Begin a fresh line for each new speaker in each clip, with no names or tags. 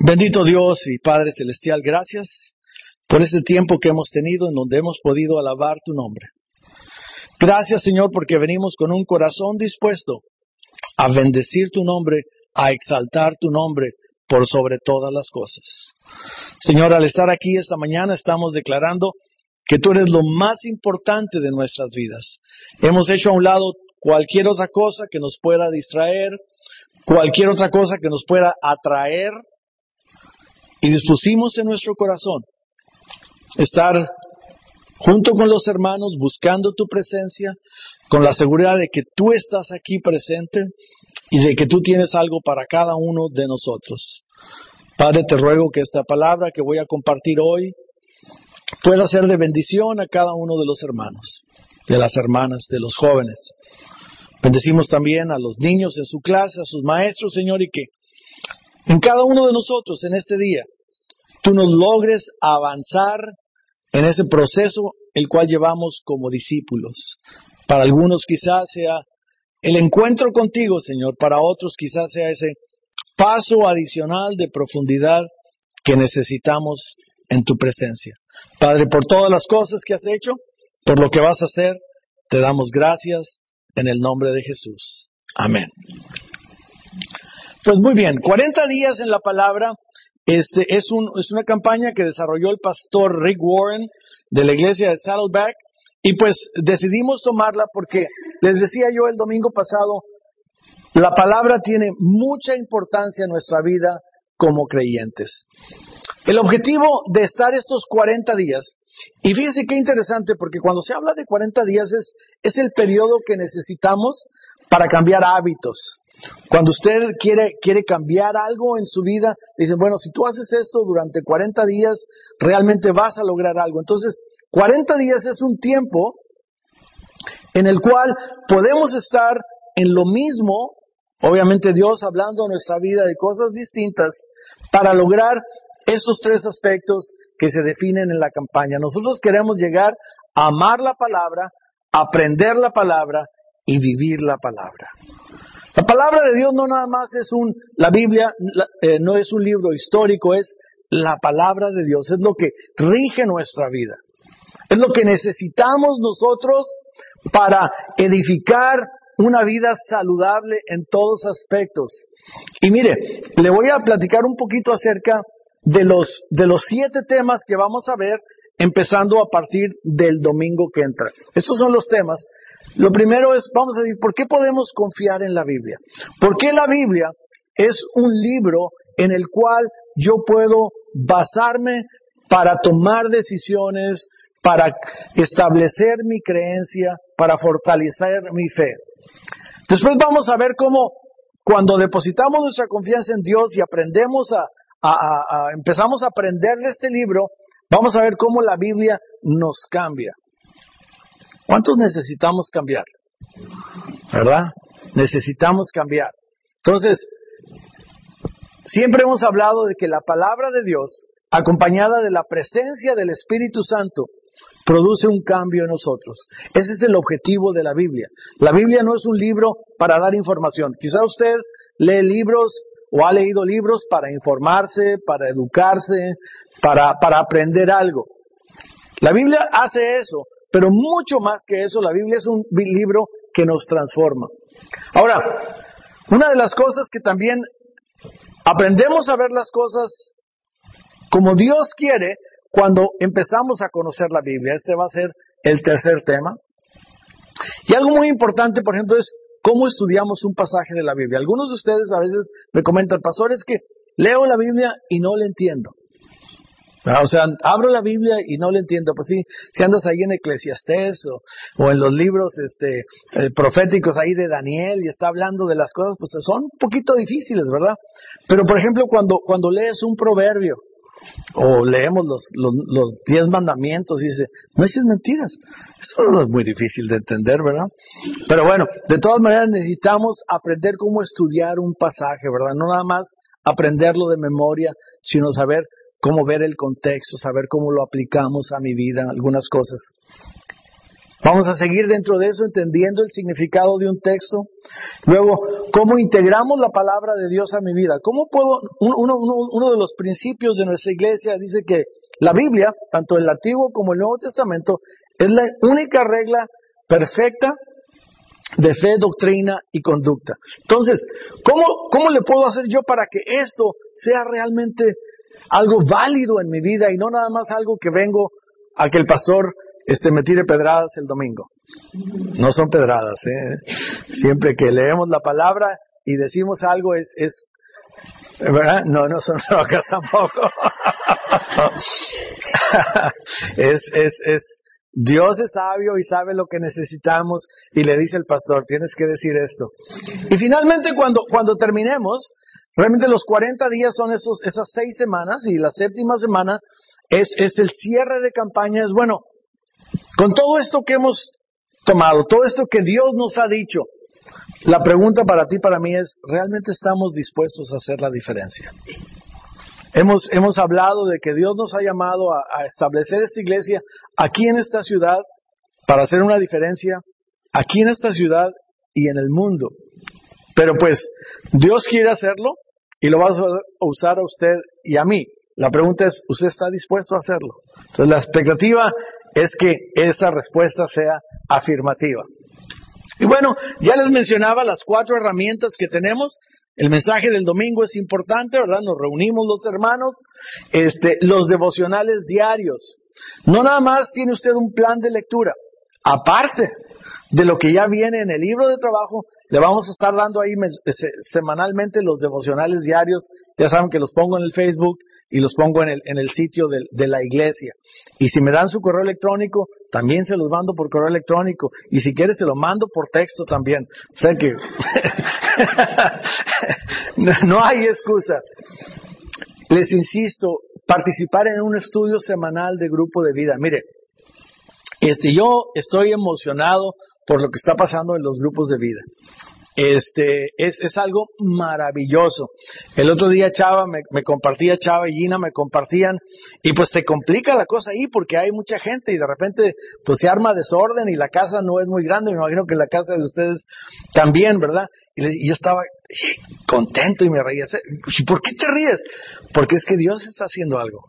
Bendito Dios y Padre Celestial, gracias por este tiempo que hemos tenido en donde hemos podido alabar tu nombre. Gracias Señor porque venimos con un corazón dispuesto a bendecir tu nombre, a exaltar tu nombre por sobre todas las cosas. Señor, al estar aquí esta mañana estamos declarando que tú eres lo más importante de nuestras vidas. Hemos hecho a un lado cualquier otra cosa que nos pueda distraer, cualquier otra cosa que nos pueda atraer y dispusimos en nuestro corazón estar junto con los hermanos buscando tu presencia con la seguridad de que tú estás aquí presente y de que tú tienes algo para cada uno de nosotros. Padre, te ruego que esta palabra que voy a compartir hoy pueda ser de bendición a cada uno de los hermanos, de las hermanas, de los jóvenes. Bendecimos también a los niños en su clase, a sus maestros, Señor, y que en cada uno de nosotros en este día, tú nos logres avanzar en ese proceso el cual llevamos como discípulos. Para algunos quizás sea el encuentro contigo, Señor, para otros quizás sea ese paso adicional de profundidad que necesitamos en tu presencia. Padre, por todas las cosas que has hecho, por lo que vas a hacer, te damos gracias en el nombre de Jesús. Amén. Pues muy bien, 40 días en la palabra. Este es, un, es una campaña que desarrolló el pastor Rick Warren de la iglesia de Saddleback y pues decidimos tomarla porque les decía yo el domingo pasado, la palabra tiene mucha importancia en nuestra vida como creyentes. El objetivo de estar estos 40 días, y fíjense qué interesante, porque cuando se habla de 40 días es, es el periodo que necesitamos para cambiar hábitos. Cuando usted quiere, quiere cambiar algo en su vida, dicen, bueno, si tú haces esto durante 40 días, realmente vas a lograr algo. Entonces, 40 días es un tiempo en el cual podemos estar en lo mismo, obviamente Dios hablando en nuestra vida de cosas distintas, para lograr esos tres aspectos que se definen en la campaña. Nosotros queremos llegar a amar la palabra, aprender la palabra y vivir la palabra. La palabra de Dios no nada más es un, la Biblia eh, no es un libro histórico, es la palabra de Dios, es lo que rige nuestra vida. Es lo que necesitamos nosotros para edificar una vida saludable en todos aspectos. Y mire, le voy a platicar un poquito acerca de los, de los siete temas que vamos a ver empezando a partir del domingo que entra. Estos son los temas. Lo primero es, vamos a decir, ¿por qué podemos confiar en la Biblia? Porque la Biblia es un libro en el cual yo puedo basarme para tomar decisiones, para establecer mi creencia, para fortalecer mi fe. Después vamos a ver cómo cuando depositamos nuestra confianza en Dios y aprendemos a, a empezamos a aprender de este libro, vamos a ver cómo la Biblia nos cambia. ¿Cuántos necesitamos cambiar? ¿Verdad? Necesitamos cambiar. Entonces, siempre hemos hablado de que la palabra de Dios, acompañada de la presencia del Espíritu Santo, produce un cambio en nosotros. Ese es el objetivo de la Biblia. La Biblia no es un libro para dar información. Quizá usted lee libros o ha leído libros para informarse, para educarse, para, para aprender algo. La Biblia hace eso, pero mucho más que eso, la Biblia es un libro que nos transforma. Ahora, una de las cosas que también aprendemos a ver las cosas como Dios quiere cuando empezamos a conocer la Biblia. Este va a ser el tercer tema. Y algo muy importante, por ejemplo, es cómo estudiamos un pasaje de la Biblia. Algunos de ustedes a veces me comentan, pastor, es que leo la Biblia y no la entiendo. Ah, o sea, abro la Biblia y no le entiendo. Pues sí, si andas ahí en Eclesiastés o, en los libros este, eh, proféticos ahí de Daniel y está hablando de las cosas, pues son un poquito difíciles, ¿verdad? Pero por ejemplo, cuando lees un proverbio o leemos los, los, diez mandamientos, dice, no dices mentiras. Eso es muy difícil de entender, ¿verdad? Pero bueno, de todas maneras necesitamos aprender cómo estudiar un pasaje, ¿verdad? No nada más aprenderlo de memoria, sino saber cómo ver el contexto, saber cómo lo aplicamos a mi vida, algunas cosas. Vamos a seguir dentro de eso entendiendo el significado de un texto. Luego, cómo integramos la palabra de Dios a mi vida. ¿Cómo puedo, uno, uno, de los principios de nuestra iglesia dice que la Biblia, tanto el Antiguo como el Nuevo Testamento, es la única regla perfecta de fe, doctrina y conducta. Entonces, ¿cómo, ¿cómo le puedo hacer yo para que esto sea realmente algo válido en mi vida y no nada más algo que vengo a que el pastor este, me tire pedradas el domingo. No son pedradas, ¿eh? Siempre que leemos la palabra y decimos algo es, es ¿verdad? No, no son rocas tampoco. es, es, es, Dios es sabio y sabe lo que necesitamos y le dice el pastor, tienes que decir esto. Y finalmente cuando, cuando terminemos, realmente los 40 días son esos, esas seis semanas y la séptima semana es, es el cierre de campaña. Es bueno, con todo esto que hemos tomado, todo esto que Dios nos ha dicho, la pregunta para ti, para mí es, ¿realmente estamos dispuestos a hacer la diferencia? Hemos, hemos hablado de que Dios nos ha llamado a, a establecer esta iglesia aquí en esta ciudad para hacer una diferencia, aquí en esta ciudad y en el mundo. Pero pues Dios quiere hacerlo y lo va a usar a usted y a mí. La pregunta es, ¿usted está dispuesto a hacerlo? Entonces la expectativa es que esa respuesta sea afirmativa. Y bueno, ya les mencionaba las cuatro herramientas que tenemos. El mensaje del domingo es importante, ¿verdad? Nos reunimos los hermanos. Este, los devocionales diarios. No nada más tiene usted un plan de lectura. Aparte de lo que ya viene en el libro de trabajo, le vamos a estar dando ahí semanalmente los devocionales diarios. Ya saben que los pongo en el Facebook y los pongo en el, en el sitio de, la iglesia. Y si me dan su correo electrónico, también se los mando por correo electrónico. Y si quieres, se lo mando por texto también. O sea que no hay excusa. Les insisto, participar en un estudio semanal de grupo de vida. Mire, este, yo estoy emocionado por lo que está pasando en los grupos de vida. Este, es, es algo maravilloso. El otro día Chava me, me, compartía, Chava y Gina me compartían, y pues se complica la cosa ahí porque hay mucha gente y de repente pues se arma desorden y la casa no es muy grande, me imagino que la casa de ustedes también, ¿verdad? Y, yo estaba contento y me reía. ¿Y por qué te ríes? Porque es que Dios está haciendo algo.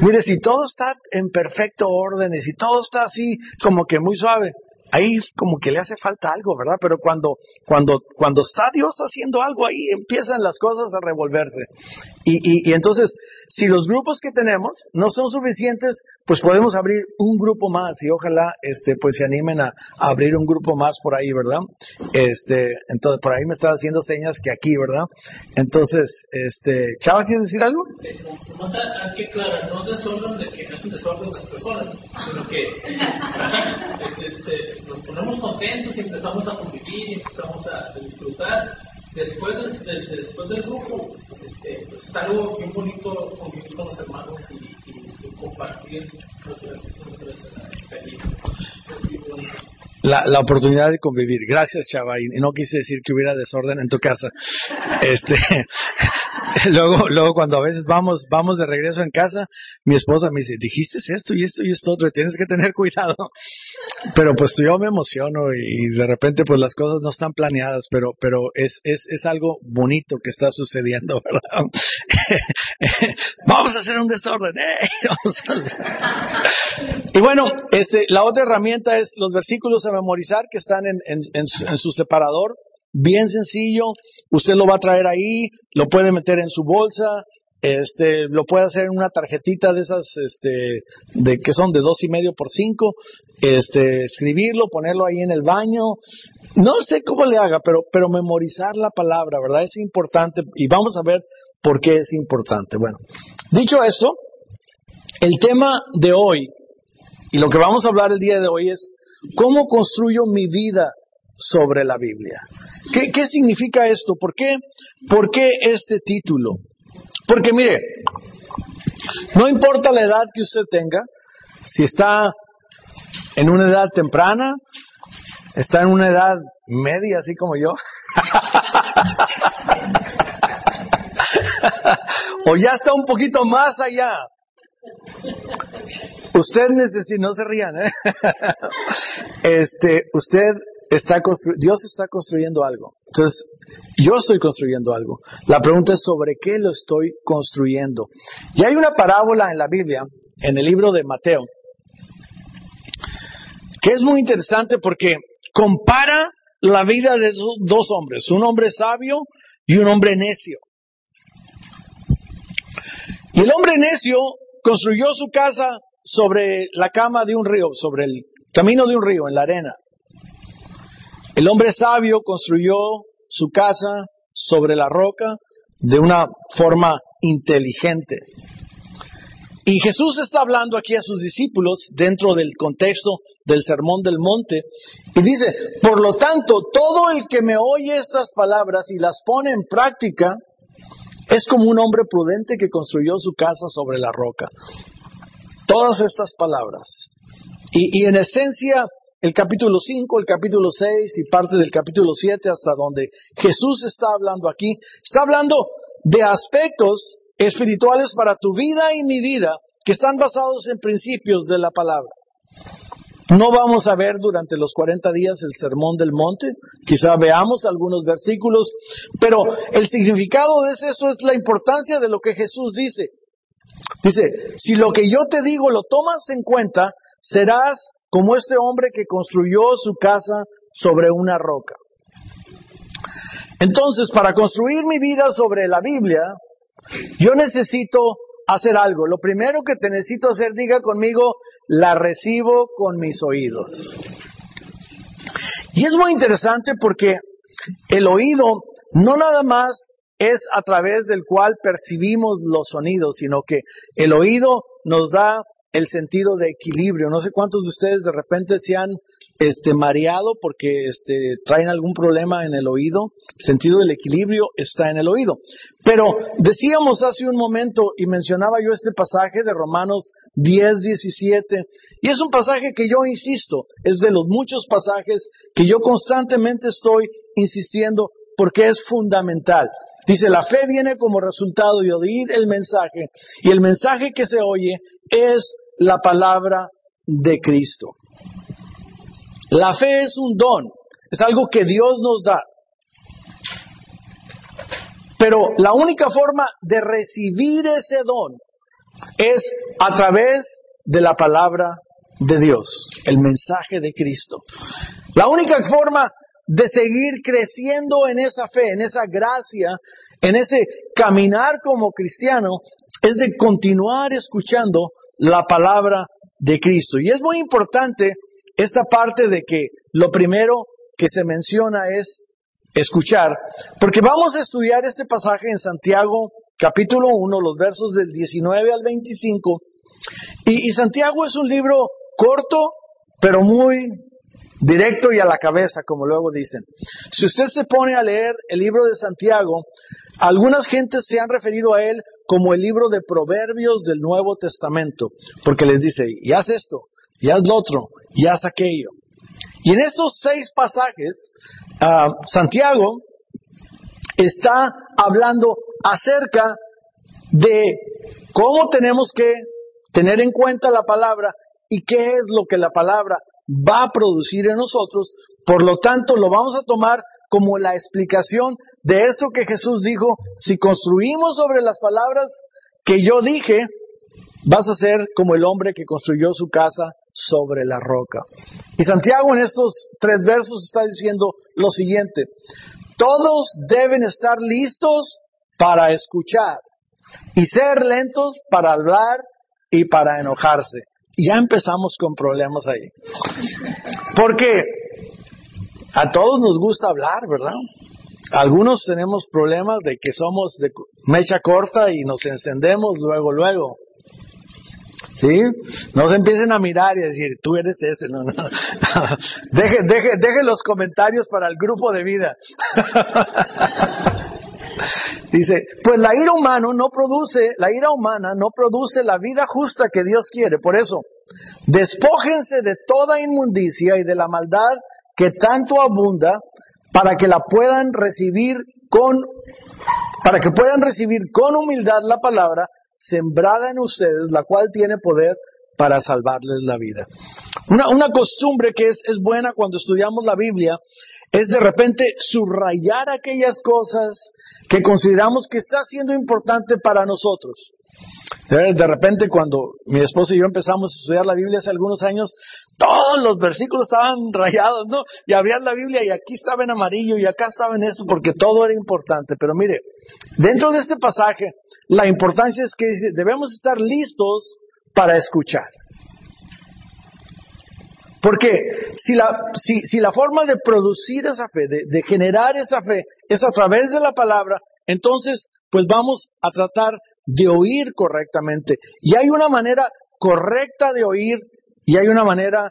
Mire, si todo está en perfecto orden y si todo está así como que muy suave, ahí como que le hace falta algo, ¿verdad? Pero cuando, cuando, cuando está Dios haciendo algo, ahí empiezan las cosas a revolverse. Y, y, y entonces, si los grupos que tenemos no son suficientes, pues podemos abrir un grupo más y ojalá, este, pues se animen a, abrir un grupo más por ahí, ¿verdad? Este, entonces, por ahí me están haciendo señas que aquí, ¿verdad? Entonces, este, Chava, ¿quieres decir algo?
No está aquí claro, no desorden de que es desorden las personas, sino que este, nos ponemos contentos y empezamos a convivir y empezamos a disfrutar. Después, de, después del grupo, este, pues es algo bien bonito convivir con los hermanos y, y, compartir nuestras, nuestras experiencias.
La, la, oportunidad de convivir. Gracias, Chava. Y no quise decir que hubiera desorden en tu casa. Este, luego, luego cuando a veces vamos, vamos de regreso en casa, mi esposa me dice, dijiste esto y esto y esto otro, y tienes que tener cuidado. Pero pues yo me emociono y, de repente pues las cosas no están planeadas, pero, pero es, es, es algo bonito que está sucediendo, ¿verdad? vamos a hacer un desorden. ¿eh? y bueno, este, la otra herramienta es los versículos a memorizar que están en, en, su, separador. Bien sencillo, usted lo va a traer ahí, lo puede meter en su bolsa, este, lo puede hacer en una tarjetita de esas, este, de que son de dos y medio por cinco, este, escribirlo, ponerlo ahí en el baño. No sé cómo le haga, pero, pero memorizar la palabra, ¿verdad? Es importante y vamos a ver por qué es importante. Bueno, dicho eso, el tema de hoy y lo que vamos a hablar el día de hoy es ¿Cómo construyo mi vida sobre la Biblia? ¿Qué, qué significa esto? ¿Por qué, ¿Por qué este título? Porque mire, no importa la edad que usted tenga, si está en una edad temprana, está en una edad media, así como yo, o ya está un poquito más allá, usted necesita, no se rían, ¿eh? este, usted está construyendo, Dios está construyendo algo. Entonces, yo estoy construyendo algo. La pregunta es sobre qué lo estoy construyendo. Y hay una parábola en la Biblia, en el libro de Mateo, que es muy interesante porque compara la vida de dos hombres, un hombre sabio y un hombre necio. Y el hombre necio construyó su casa sobre la cama de un río, sobre el camino de un río, en la arena. El hombre sabio construyó su casa sobre la roca de una forma inteligente. Y Jesús está hablando aquí a sus discípulos dentro del contexto del Sermón del Monte y dice, por lo tanto, todo el que me oye estas palabras y las pone en práctica es como un hombre prudente que construyó su casa sobre la roca. Todas estas palabras. Y, en esencia, el capítulo 5, el capítulo 6 y parte del capítulo 7 hasta donde Jesús está hablando aquí, está hablando de aspectos espirituales para tu vida y mi vida que están basados en principios de la palabra. No vamos a ver durante los 40 días el sermón del monte, quizá veamos algunos versículos, pero el significado de esto es la importancia de lo que Jesús dice. Dice, si lo que yo te digo lo tomas en cuenta, serás como este hombre que construyó su casa sobre una roca. Entonces, para construir mi vida sobre la Biblia, yo necesito hacer algo. Lo primero que te necesito hacer, diga conmigo, la recibo con mis oídos. Y es muy interesante porque el oído no nada más es a través del cual percibimos los sonidos, sino que el oído nos da el sentido de equilibrio. No sé cuántos de ustedes de repente se han este, mareado porque este, traen algún problema en el oído. El sentido del equilibrio está en el oído. Pero decíamos hace un momento y mencionaba yo este pasaje de Romanos 10, 17. Y es un pasaje que yo insisto, es de los muchos pasajes que yo constantemente estoy insistiendo porque es fundamental. Dice, la fe viene como resultado de oír el mensaje y el mensaje que se oye es la palabra de Cristo. La fe es un don, es algo que Dios nos da. Pero la única forma de recibir ese don es a través de la palabra de Dios, el mensaje de Cristo. La única forma de seguir creciendo en esa fe, en esa gracia, en ese caminar como cristiano, es de continuar escuchando la palabra de Cristo. Y es muy importante esta parte de que lo primero que se menciona es escuchar, porque vamos a estudiar este pasaje en Santiago capítulo 1, los versos del 19 al 25, y, y Santiago es un libro corto, pero muy directo y a la cabeza, como luego dicen. Si usted se pone a leer el libro de Santiago, algunas gentes se han referido a él como el libro de proverbios del Nuevo Testamento, porque les dice, y haz esto, y haz lo otro, y haz aquello. Y en estos seis pasajes, ah, Santiago está hablando acerca de cómo tenemos que tener en cuenta la palabra y qué es lo que la palabra va a producir en nosotros. Por lo tanto, lo vamos a tomar como la explicación de esto que Jesús dijo. Si construimos sobre las palabras que yo dije, vas a ser como el hombre que construyó su casa sobre la roca. Y Santiago en estos tres versos está diciendo lo siguiente. Todos deben estar listos para escuchar y ser lentos para hablar y para enojarse ya empezamos con problemas ahí. Porque a todos nos gusta hablar, ¿verdad? Algunos tenemos problemas de que somos de mecha corta y nos encendemos luego, luego. ¿Sí? No se empiecen a mirar y a decir, tú eres ese. No, deje, deje, deje los comentarios para el grupo de vida. Dice, pues la ira humana no produce, la ira humana no produce la vida justa que Dios quiere. Por eso, despójense de toda inmundicia y de la maldad que tanto abunda para que la puedan recibir con, para que puedan recibir con humildad la palabra sembrada en ustedes, la cual tiene poder para salvarles la vida. Una, costumbre que es, es buena cuando estudiamos la Biblia es de repente subrayar aquellas cosas que consideramos que está siendo importante para nosotros. De repente cuando mi esposa y yo empezamos a estudiar la Biblia hace algunos años, todos los versículos estaban rayados, ¿no? Y abrían la Biblia y aquí estaba en amarillo y acá estaba en eso porque todo era importante. Pero mire, dentro de este pasaje, la importancia es que dice, debemos estar listos para escuchar. Porque si la, si, si la forma de producir esa fe, de, de generar esa fe, es a través de la palabra, entonces, pues vamos a tratar de oír correctamente. Y hay una manera correcta de oír y hay una manera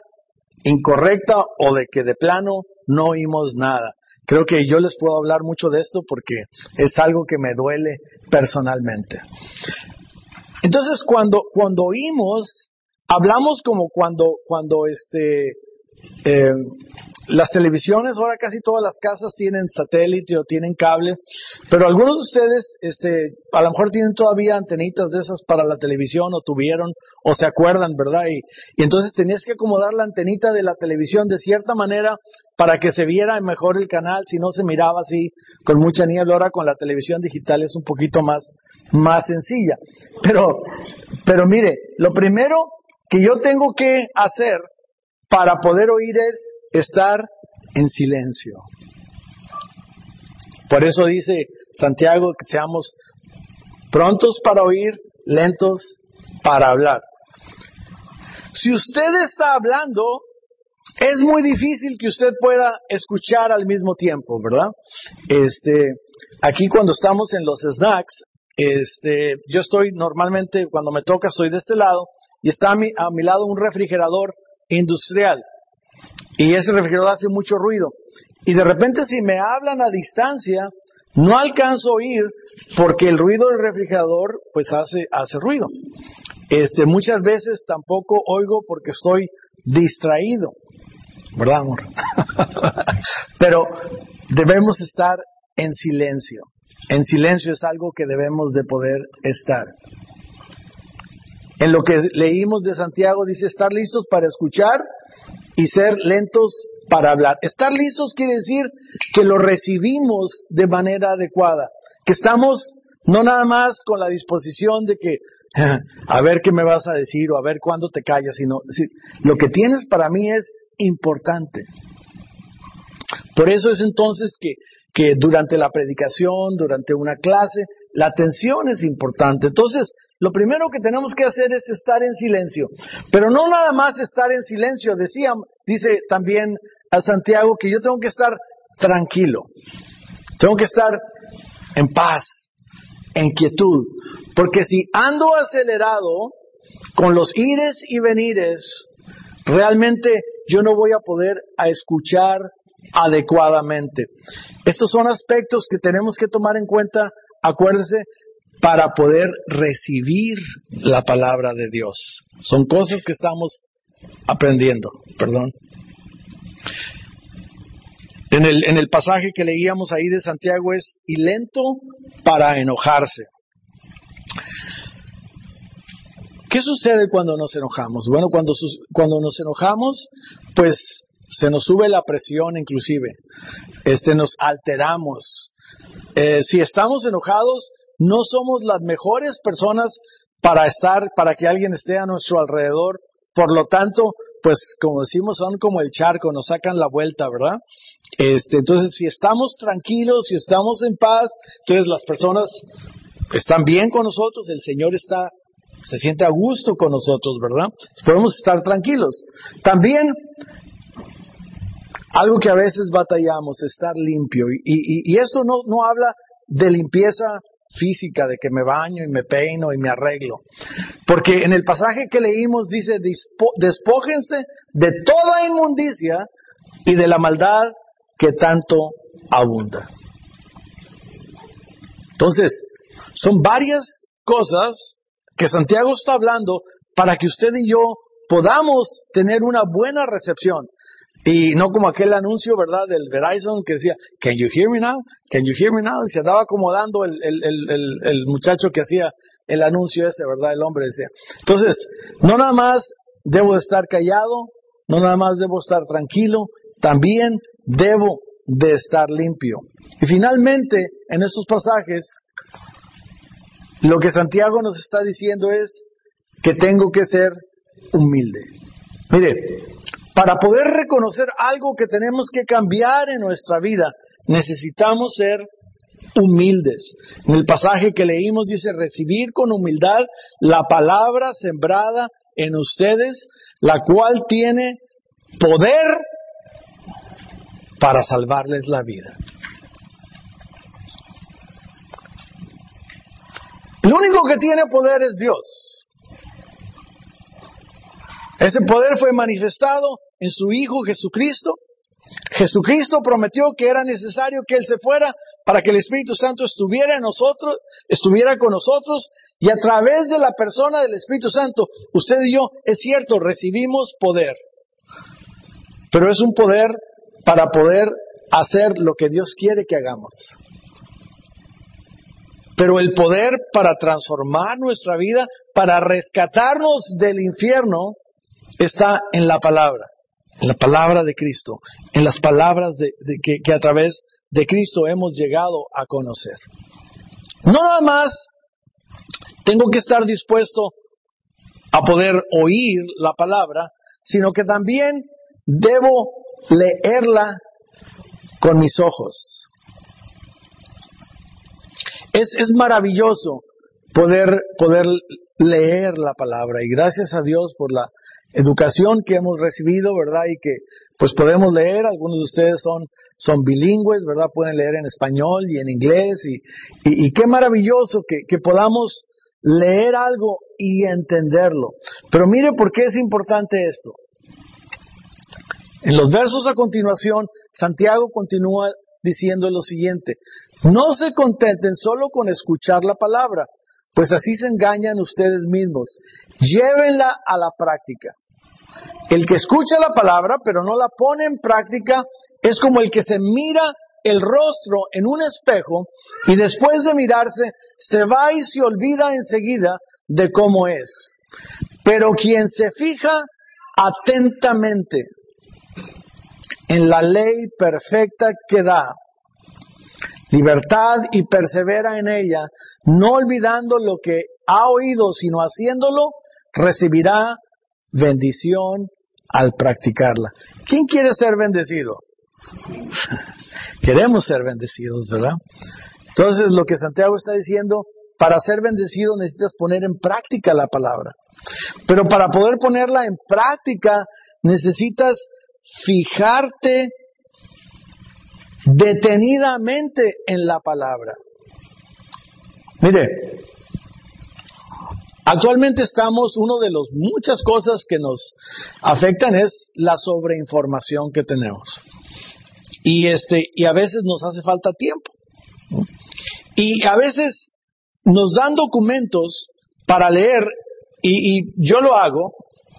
incorrecta o de que de plano no oímos nada. Creo que yo les puedo hablar mucho de esto porque es algo que me duele personalmente. Entonces, cuando, cuando oímos, hablamos como cuando, cuando este, eh, las televisiones, ahora casi todas las casas tienen satélite o tienen cable, pero algunos de ustedes, este, a lo mejor tienen todavía antenitas de esas para la televisión o tuvieron o se acuerdan, ¿verdad? Y, y entonces tenías que acomodar la antenita de la televisión de cierta manera para que se viera mejor el canal, si no se miraba así con mucha niebla. Ahora con la televisión digital es un poquito más, más sencilla. Pero, pero mire, lo primero que yo tengo que hacer para poder oír es estar en silencio. Por eso dice Santiago que seamos prontos para oír, lentos para hablar. Si usted está hablando, es muy difícil que usted pueda escuchar al mismo tiempo, ¿verdad? Este, aquí cuando estamos en los snacks, este, yo estoy normalmente cuando me toca estoy de este lado y está a mi, a mi lado un refrigerador industrial. Y ese refrigerador hace mucho ruido. Y de repente si me hablan a distancia, no alcanzo a oír porque el ruido del refrigerador pues hace, hace ruido. Este, muchas veces tampoco oigo porque estoy distraído. ¿Verdad, amor? Pero debemos estar en silencio. En silencio es algo que debemos de poder estar. En lo que leímos de Santiago dice estar listos para escuchar y ser lentos para hablar. Estar listos quiere decir que lo recibimos de manera adecuada, que estamos no nada más con la disposición de que a ver qué me vas a decir o a ver cuándo te callas, sino lo que tienes para mí es importante. Por eso es entonces que, que durante la predicación, durante una clase, la atención es importante. Entonces, lo primero que tenemos que hacer es estar en silencio. Pero no nada más estar en silencio. Decía, dice también a Santiago que yo tengo que estar tranquilo. Tengo que estar en paz, en quietud. Porque si ando acelerado con los ires y venires, realmente yo no voy a poder escuchar adecuadamente. Estos son aspectos que tenemos que tomar en cuenta acuérdese, para poder recibir la palabra de Dios. Son cosas que estamos aprendiendo, perdón. En el, en el pasaje que leíamos ahí de Santiago es, y lento para enojarse. ¿Qué sucede cuando nos enojamos? Bueno, cuando, cuando nos enojamos, pues se nos sube la presión inclusive, este, nos alteramos, eh, si estamos enojados, no somos las mejores personas para estar, para que alguien esté a nuestro alrededor. Por lo tanto, pues como decimos, son como el charco, nos sacan la vuelta, ¿verdad? Este, entonces, si estamos tranquilos, si estamos en paz, entonces las personas están bien con nosotros, el Señor está, se siente a gusto con nosotros, ¿verdad? Podemos estar tranquilos. También algo que a veces batallamos, estar limpio. Y, esto no, no habla de limpieza física, de que me baño y me peino y me arreglo. Porque en el pasaje que leímos dice, despójense de toda inmundicia y de la maldad que tanto abunda. Entonces, son varias cosas que Santiago está hablando para que usted y yo podamos tener una buena recepción. Y no como aquel anuncio, ¿verdad? Del Verizon que decía, Can you hear me now? Can you hear me now? Y se andaba acomodando el, el, el, el, muchacho que hacía el anuncio ese, ¿verdad? El hombre decía. Entonces, no nada más debo estar callado, no nada más debo estar tranquilo, también debo de estar limpio. Y finalmente, en estos pasajes, lo que Santiago nos está diciendo es que tengo que ser humilde. Mire, para poder reconocer algo que tenemos que cambiar en nuestra vida, necesitamos ser humildes. En el pasaje que leímos dice, recibir con humildad la palabra sembrada en ustedes, la cual tiene poder para salvarles la vida. El único que tiene poder es Dios. Ese poder fue manifestado en su Hijo Jesucristo. Jesucristo prometió que era necesario que Él se fuera para que el Espíritu Santo estuviera en nosotros, estuviera con nosotros, y a través de la persona del Espíritu Santo, usted y yo, es cierto, recibimos poder. Pero es un poder para poder hacer lo que Dios quiere que hagamos. Pero el poder para transformar nuestra vida, para rescatarnos del infierno, está en la palabra, en la palabra de Cristo, en las palabras de, que, que a través de Cristo hemos llegado a conocer. No nada más tengo que estar dispuesto a poder oír la palabra, sino que también debo leerla con mis ojos. Es, es maravilloso poder, poder leer la palabra y gracias a Dios por la educación que hemos recibido, ¿verdad? Y que pues podemos leer, algunos de ustedes son, son bilingües, ¿verdad? Pueden leer en español y en inglés y, y, qué maravilloso que, que podamos leer algo y entenderlo. Pero mire por qué es importante esto. En los versos a continuación, Santiago continúa diciendo lo siguiente, no se contenten solo con escuchar la palabra, pues así se engañan ustedes mismos. Llévenla a la práctica. El que escucha la palabra pero no la pone en práctica es como el que se mira el rostro en un espejo y después de mirarse se va y se olvida enseguida de cómo es. Pero quien se fija atentamente en la ley perfecta que da libertad y persevera en ella, no olvidando lo que ha oído, sino haciéndolo, recibirá bendición al practicarla. ¿Quién quiere ser bendecido? Queremos ser bendecidos, ¿verdad? Entonces lo que Santiago está diciendo, para ser bendecido necesitas poner en práctica la palabra. Pero para poder ponerla en práctica necesitas fijarte detenidamente en la palabra. Mire, actualmente estamos, uno de las muchas cosas que nos afectan es la sobreinformación que tenemos. Y este, y a veces nos hace falta tiempo. Y a veces nos dan documentos para leer, y, y yo lo hago,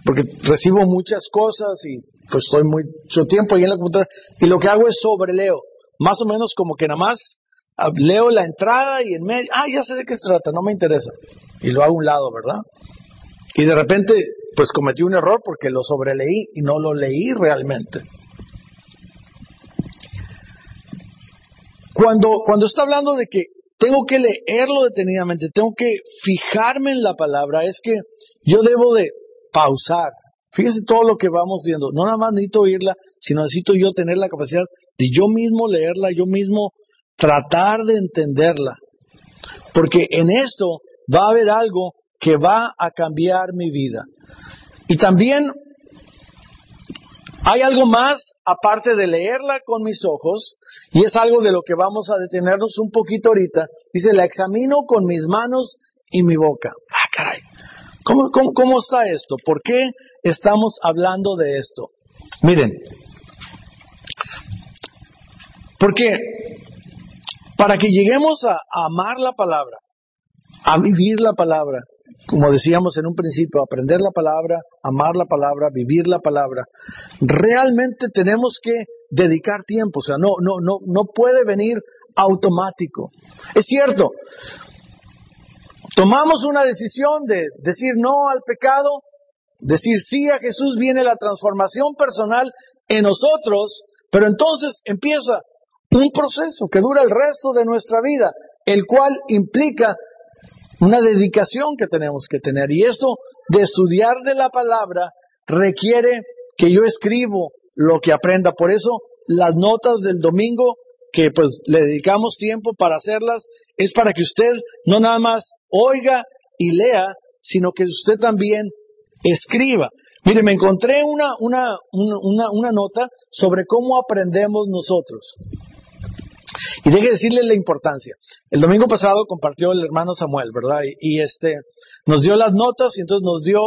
porque recibo muchas cosas y pues estoy mucho tiempo ahí en la computadora, y lo que hago es sobreleo más o menos como que nada más ah, leo la entrada y en medio, ah, ya sé de qué se trata, no me interesa. Y lo hago a un lado, ¿verdad? Y de repente, pues cometí un error porque lo sobreleí y no lo leí realmente. Cuando, cuando está hablando de que tengo que leerlo detenidamente, tengo que fijarme en la palabra, es que yo debo de pausar. Fíjese todo lo que vamos viendo. No nada más necesito oírla, sino necesito yo tener la capacidad de yo mismo leerla, yo mismo tratar de entenderla. Porque en esto va a haber algo que va a cambiar mi vida. Y también hay algo más aparte de leerla con mis ojos, y es algo de lo que vamos a detenernos un poquito ahorita. Dice, la examino con mis manos y mi boca. Ah, caray. ¿Cómo, cómo, cómo está esto? ¿Por qué estamos hablando de esto? Miren, porque para que lleguemos a, amar la palabra, a vivir la palabra, como decíamos en un principio, aprender la palabra, amar la palabra, vivir la palabra, realmente tenemos que dedicar tiempo, o sea, no, no, no, no puede venir automático. Es cierto, tomamos una decisión de decir no al pecado, decir sí a Jesús, viene la transformación personal en nosotros, pero entonces empieza un proceso que dura el resto de nuestra vida, el cual implica una dedicación que tenemos que tener. Y esto de estudiar de la palabra requiere que yo escribo lo que aprenda. Por eso las notas del domingo, que pues le dedicamos tiempo para hacerlas, es para que usted no nada más oiga y lea, sino que usted también escriba. Mire, me encontré una, una, una, una nota sobre cómo aprendemos nosotros. Y deje decirle la importancia. El domingo pasado compartió el hermano Samuel, ¿verdad? Y, este nos dio las notas y entonces nos dio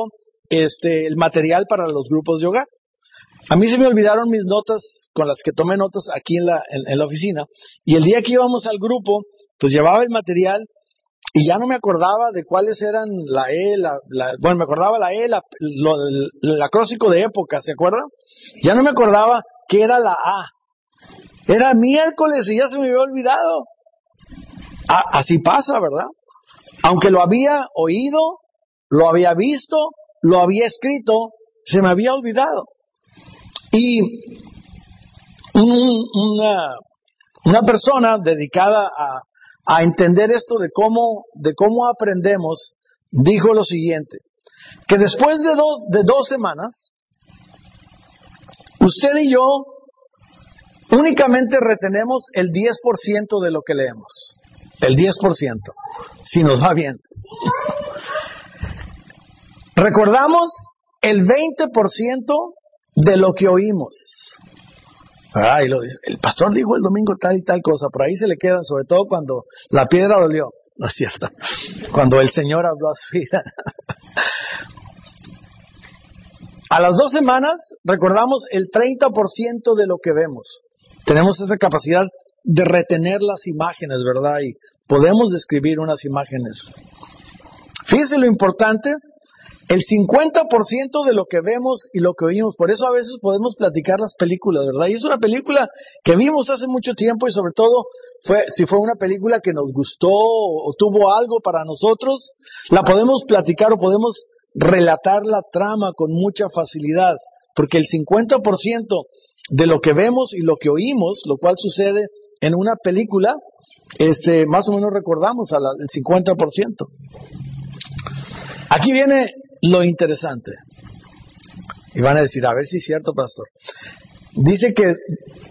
este el material para los grupos de hogar. A mí se me olvidaron mis notas con las que tomé notas aquí en la, en, la oficina. Y el día que íbamos al grupo, pues llevaba el material y ya no me acordaba de cuáles eran la E, la, bueno, me acordaba la E, la, el acróstico de época, ¿se acuerda? Ya no me acordaba qué era la A. Era miércoles y ya se me había olvidado. así pasa, ¿verdad? Aunque lo había oído, lo había visto, lo había escrito, se me había olvidado. Y una, una persona dedicada a, a entender esto de cómo, de cómo aprendemos, dijo lo siguiente, que después de, dos de dos semanas, usted y yo únicamente retenemos el 10% de lo que leemos. El 10%, si nos va bien. Recordamos el 20% de lo que oímos. Ay, lo dice. El pastor dijo el domingo tal y tal cosa, por ahí se le quedan, sobre todo cuando la piedra dolió. No es cierto. Cuando el Señor habló a su vida. A las dos semanas recordamos el 30% de lo que vemos. Tenemos esa capacidad de retener las imágenes, ¿verdad? Y podemos describir unas imágenes. Fíjese lo importante, el 50% de lo que vemos y lo que oímos, por eso a veces podemos platicar las películas, ¿verdad? Y es una película que vimos hace mucho tiempo y sobre todo fue, si fue una película que nos gustó o tuvo algo para nosotros, la podemos platicar o podemos relatar la trama con mucha facilidad, porque el 50% de lo que vemos y lo que oímos, lo cual sucede en una película, este, más o menos recordamos al 50%. Aquí viene lo interesante. Y van a decir, a ver si es cierto, pastor. Dice que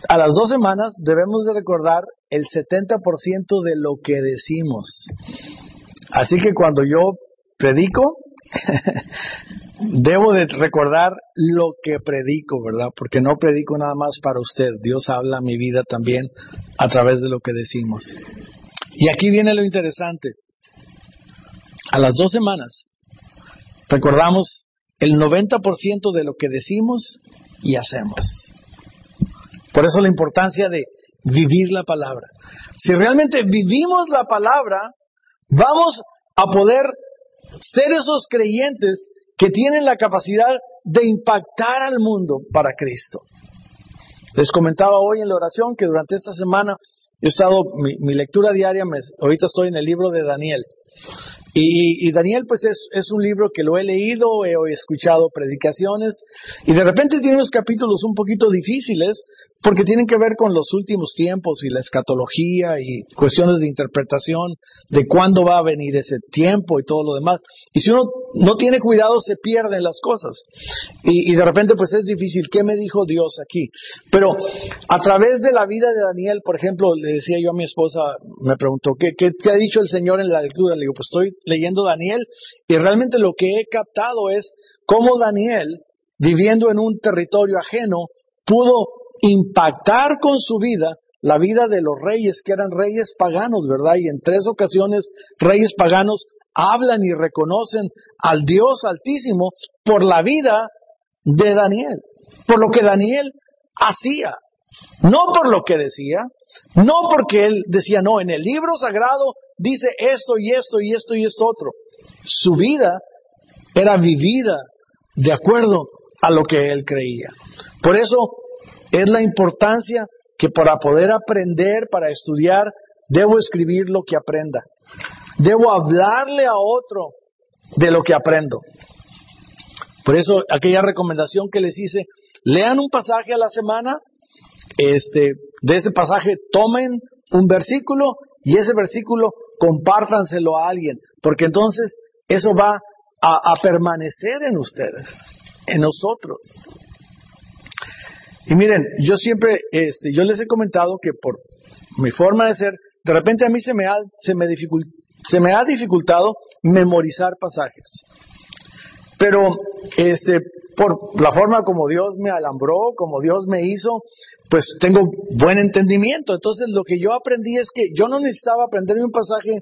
a las dos semanas debemos de recordar el 70% de lo que decimos. Así que cuando yo predico, Debo de recordar lo que predico, ¿verdad? Porque no predico nada más para usted. Dios habla mi vida también a través de lo que decimos. Y aquí viene lo interesante. A las dos semanas recordamos el 90% de lo que decimos y hacemos. Por eso la importancia de vivir la palabra. Si realmente vivimos la palabra, vamos a poder ser esos creyentes que tienen la capacidad de impactar al mundo para Cristo. Les comentaba hoy en la oración que durante esta semana he estado, mi, lectura diaria, me, ahorita estoy en el libro de Daniel. Y, Daniel, pues es, un libro que lo he leído, he, escuchado predicaciones, y de repente tiene unos capítulos un poquito difíciles, porque tienen que ver con los últimos tiempos y la escatología y cuestiones de interpretación de cuándo va a venir ese tiempo y todo lo demás. Y si uno no tiene cuidado, se pierden las cosas. Y, de repente, pues es difícil. ¿Qué me dijo Dios aquí? Pero a través de la vida de Daniel, por ejemplo, le decía yo a mi esposa, me preguntó, ¿qué, qué, qué ha dicho el Señor en la lectura? Le digo, pues estoy leyendo Daniel y realmente lo que he captado es cómo Daniel, viviendo en un territorio ajeno, pudo impactar con su vida la vida de los reyes, que eran reyes paganos, ¿verdad? Y en tres ocasiones reyes paganos hablan y reconocen al Dios altísimo por la vida de Daniel, por lo que Daniel hacía, no por lo que decía, no porque él decía, no, en el libro sagrado dice esto y esto y esto y esto otro, su vida era vivida de acuerdo a lo que él creía. Por eso es la importancia que para poder aprender, para estudiar, debo escribir lo que aprenda. Debo hablarle a otro de lo que aprendo. Por eso aquella recomendación que les hice, lean un pasaje a la semana, este, de ese pasaje tomen un versículo y ese versículo compártanselo a alguien, porque entonces eso va a, permanecer en ustedes, en nosotros. Y miren, yo siempre, este, yo les he comentado que por mi forma de ser, de repente a mí se me ha, se me se me ha dificultado memorizar pasajes. Pero este, por la forma como Dios me alambró, como Dios me hizo, pues tengo buen entendimiento. Entonces lo que yo aprendí es que yo no necesitaba aprenderme un pasaje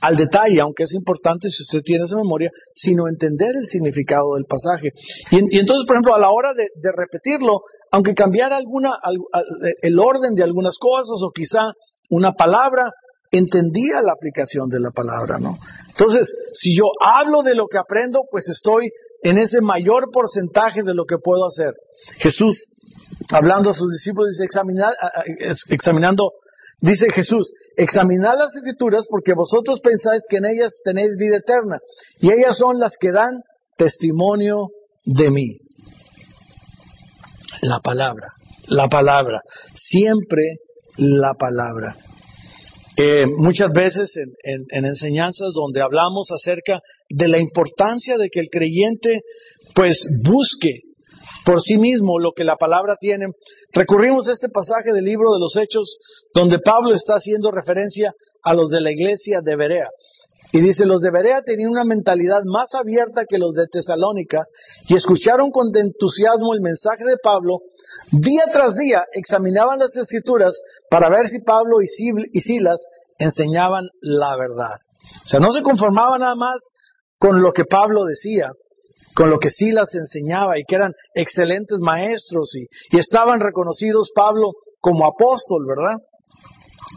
al detalle, aunque es importante si usted tiene esa memoria, sino entender el significado del pasaje. Y, entonces, por ejemplo, a la hora de, de repetirlo, aunque cambiara alguna, el orden de algunas cosas o quizá una palabra, entendía la aplicación de la palabra, ¿no? Entonces, si yo hablo de lo que aprendo, pues estoy en ese mayor porcentaje de lo que puedo hacer. Jesús, hablando a sus discípulos, dice, examinando, dice Jesús, examinad las escrituras porque vosotros pensáis que en ellas tenéis vida eterna y ellas son las que dan testimonio de mí. La palabra, la palabra, siempre la palabra. Muchas veces en, enseñanzas donde hablamos acerca de la importancia de que el creyente pues busque por sí mismo lo que la palabra tiene, recurrimos a este pasaje del libro de los Hechos donde Pablo está haciendo referencia a los de la iglesia de Berea. Y dice, los de Berea tenían una mentalidad más abierta que los de Tesalónica y escucharon con entusiasmo el mensaje de Pablo. Día tras día examinaban las escrituras para ver si Pablo y Silas enseñaban la verdad. O sea, no se conformaban nada más con lo que Pablo decía, con lo que Silas enseñaba y que eran excelentes maestros y, y estaban reconocidos Pablo como apóstol, ¿verdad?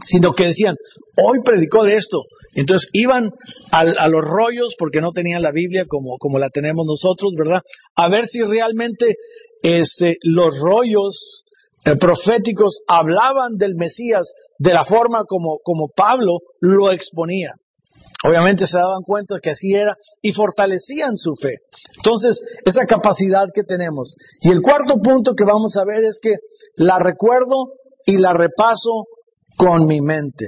Sino que decían, hoy predicó de esto, entonces iban a, los rollos, porque no tenían la Biblia como, como la tenemos nosotros, ¿verdad? A ver si realmente este, los rollos eh, proféticos hablaban del Mesías de la forma como, como Pablo lo exponía. Obviamente se daban cuenta que así era y fortalecían su fe. Entonces, esa capacidad que tenemos. Y el cuarto punto que vamos a ver es que la recuerdo y la repaso con mi mente.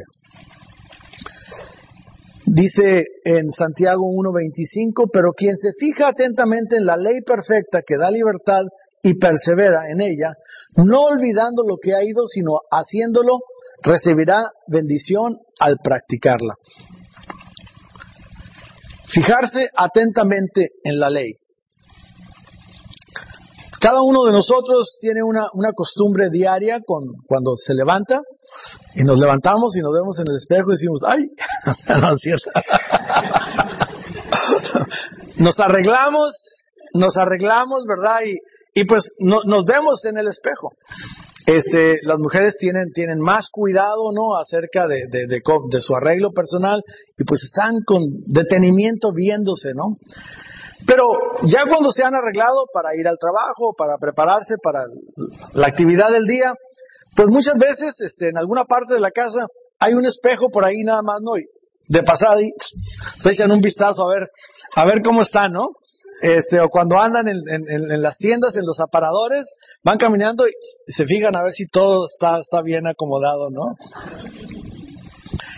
Dice en Santiago 1.25, pero quien se fija atentamente en la ley perfecta que da libertad y persevera en ella, no olvidando lo que ha ido, sino haciéndolo, recibirá bendición al practicarla. Fijarse atentamente en la ley. Cada uno de nosotros tiene una, una costumbre diaria con, cuando se levanta y nos levantamos y nos vemos en el espejo y decimos, ay, no es cierto. nos arreglamos, nos arreglamos, ¿verdad? Y, y pues no, nos vemos en el espejo. Este, las mujeres tienen, tienen más cuidado, ¿no? Acerca de, de, de su arreglo personal y pues están con detenimiento viéndose, ¿no? Pero ya cuando se han arreglado para ir al trabajo, para prepararse para la actividad del día, pues muchas veces este, en alguna parte de la casa hay un espejo por ahí nada más, ¿no? De pasada y se echan un vistazo a ver, a ver cómo están, ¿no? Este, o cuando andan en, en, las tiendas, en los aparadores, van caminando y se fijan a ver si todo está, está bien acomodado, ¿no?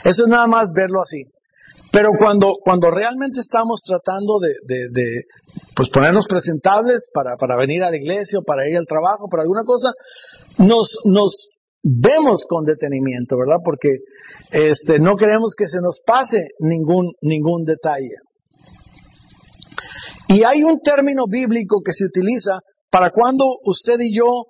Eso es nada más verlo así. Pero cuando, cuando realmente estamos tratando de, pues ponernos presentables para, para venir a la iglesia o para ir al trabajo, para alguna cosa, nos, nos vemos con detenimiento, ¿verdad? Porque este, no queremos que se nos pase ningún, ningún detalle. Y hay un término bíblico que se utiliza para cuando usted y yo